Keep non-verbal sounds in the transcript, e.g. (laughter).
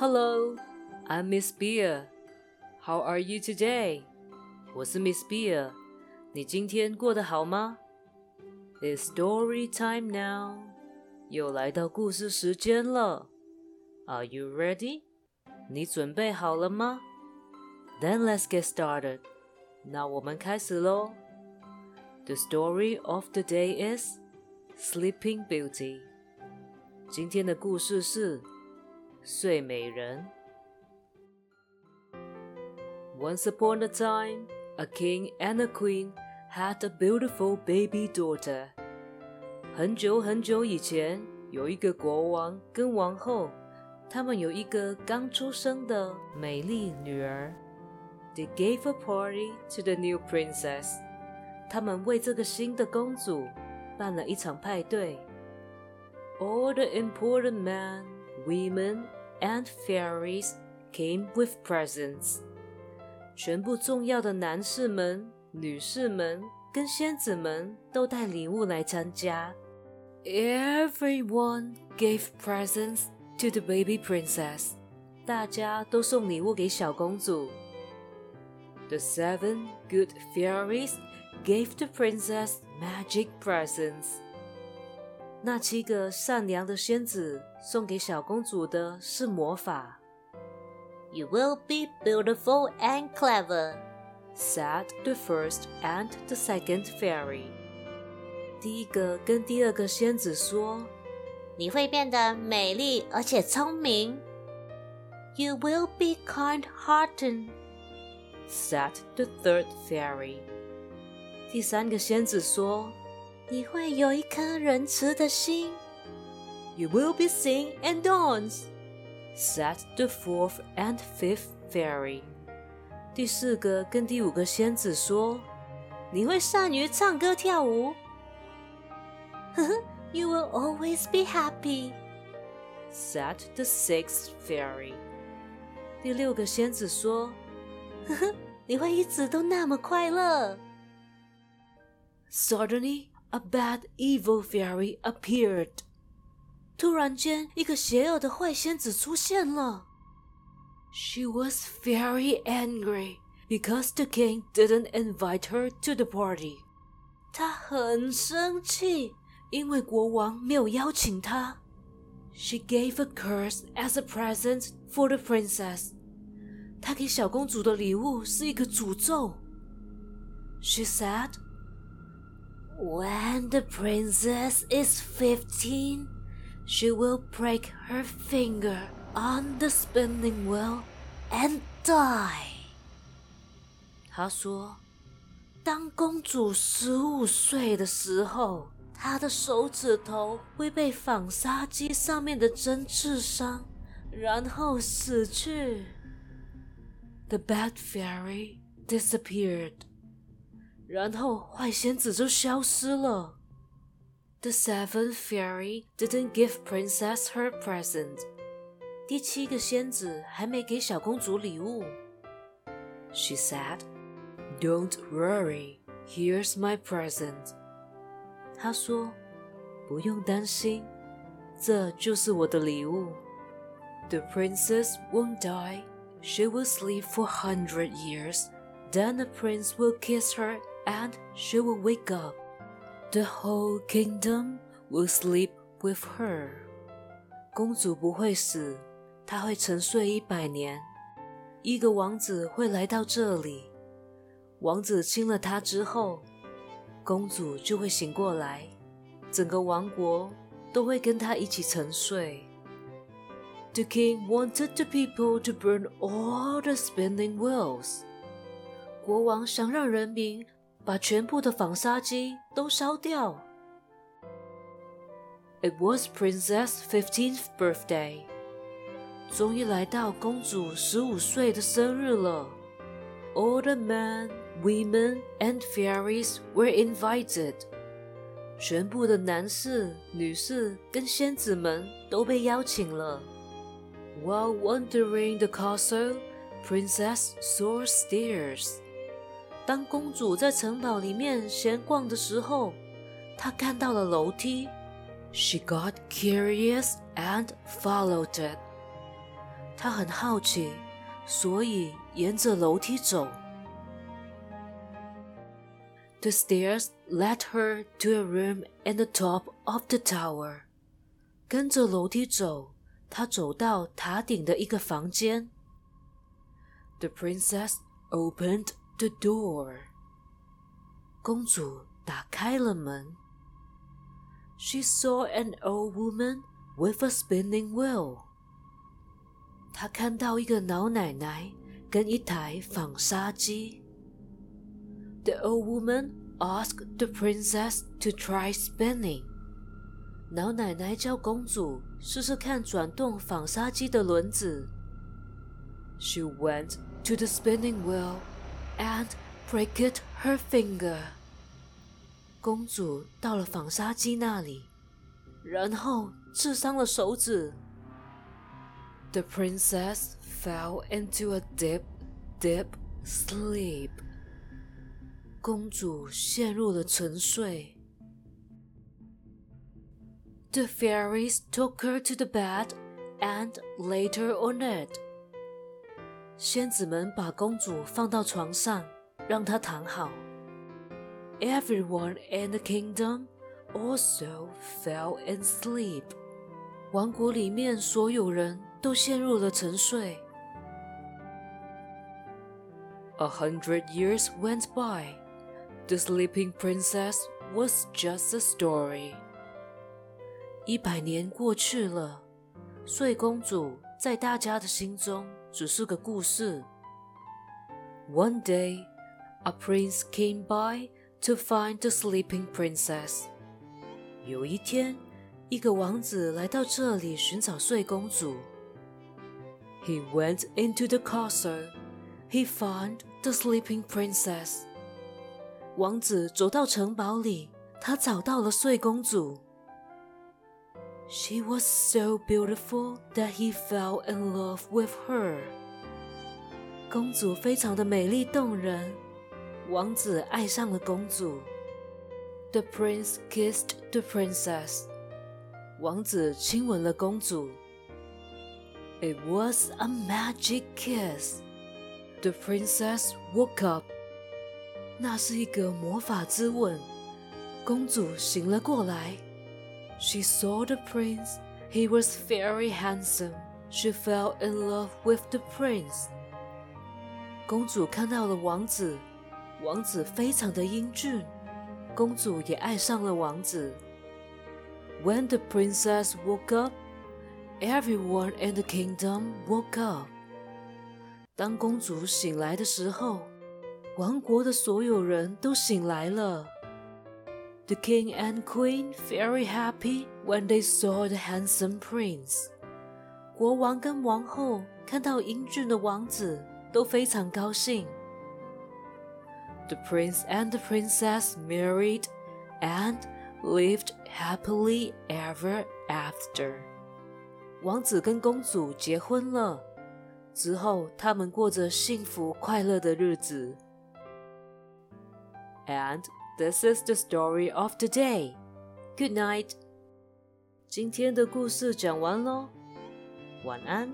Hello, I'm Miss Beer. How are you today? 我是 Miss Beer。你今天过得好吗？It's story time now. 又来到故事时间了。Are you ready? 你准备好了吗？Then let's get started. 那我们开始喽。The story of the day is Sleeping Beauty. 今天的故事是 睡美人。Once upon a time, a king and a queen had a beautiful baby daughter. 很久很久以前，有一个国王跟王后，他们有一个刚出生的美丽女儿。They gave a party to the new princess. 他们为这个新的公主办了一场派对。All the important men, women, and fairies came with presents. 全部重要的男士们、女士们跟仙子们都带礼物来参加。Everyone gave presents to the baby princess. 大家都送礼物给小公主。The seven good fairies gave the princess magic presents. 那七个善良的仙子 送给小公主的是魔法。You will be beautiful and clever, said the first and the second fairy. 第一个跟第二个仙子说：“你会变得美丽而且聪明。” You will be kind-hearted, said the third fairy. 第三个仙子说：“你会有一颗仁慈的心。” You will be sing and dance, said the fourth and fifth fairy. 第四个跟第五个仙子说：“你会善于唱歌跳舞。” (laughs) You will always be happy, said the sixth fairy. 第六个仙子说：“呵呵，你会一直都那么快乐。” Suddenly, (laughs) a bad, evil fairy appeared. 突然间，一个邪恶的坏仙子出现了。She was very angry because the king didn't invite her to the party. 她很生气，因为国王没有邀请她。She gave a curse as a present for the princess. 她给小公主的礼物是一个诅咒。She said, "When the princess is fifteen." she will break her finger on the spinning wheel and die. 他说：“当公主十五岁的时候，她的手指头会被纺纱机上面的针刺伤，然后死去。” The bad fairy disappeared. 然后坏仙子就消失了。 the seventh fairy didn't give Princess her present. 第七个仙子还没给小公主礼物。She said, "Don't worry, here's my present." 她说：“不用担心，这就是我的礼物。The princess won't die. She will sleep for hundred years. Then the prince will kiss her and she will wake up. The whole kingdom will sleep with her. 公主不会死，她会沉睡一百年。一个王子会来到这里，王子亲了她之后，公主就会醒过来，整个王国都会跟她一起沉睡。The king wanted the people to burn all the spinning wheels. 国王想让人民把全部的纺纱机都烧掉。It was Princess Fifteenth birthday，终于来到公主十五岁的生日了。All the men, women, and fairies were invited。全部的男士、女士跟仙子们都被邀请了。While wandering the castle, Princess saw stairs。 当公主在城堡里面闲逛的时候，她看到了楼梯。She got curious and followed it。 她很好奇，所以沿着楼梯走。The stairs led her to a room in the top of the tower。跟着楼梯走，她走到塔顶的一个房间。The princess opened the door。公主打开了门。She saw an old woman with a spinning wheel。她看到一个老奶奶跟一台纺纱机。The old woman asked the princess to try spinning。老奶奶叫公主试试看转动纺纱机的轮子。She went to the spinning wheel and pricked her finger。公主到了纺纱机那里，然后刺伤了手指。The princess fell into a deep, deep sleep. 公主陷入了沉睡。The fairies took her to the bed and laid her on it. 仙子们把公主放到床上，让她躺好。Everyone in the kingdom also fell in sleep. 王国里面所有人都陷入了沉睡。A hundred years went by. The sleeping princess was just a story. 一百年过去了，睡公主在大家的心中 只是个故事。One day, a prince came by to find the sleeping princess. 有一天，一个王子来到这里寻找睡公主。He went into the castle. He found the sleeping princess. 王子走到城堡里，他找到了睡公主。 She was so beautiful that he fell in love with her. 公主非常的美丽动人，王子爱上了公主。The prince kissed the princess. 王子亲吻了公主。It was a magic kiss. The princess woke up. 那是一个魔法之吻。公主醒了过来。 She saw the prince. He was very handsome. She fell in love with the prince. 公主看到了王子，王子非常的英俊，公主也爱上了王子。When the princess woke up, everyone in the kingdom woke up. 当公主醒来的时候，王国的所有人都醒来了。 The king and queen very happy when they saw the handsome prince. 国王跟王后看到英俊的王子都非常高兴。The prince and the princess married and lived happily ever after. 王子跟公主结婚了，之后他们过着幸福快乐的日子。And this is the story of the day. Good night. 今天的故事讲完喽，晚安。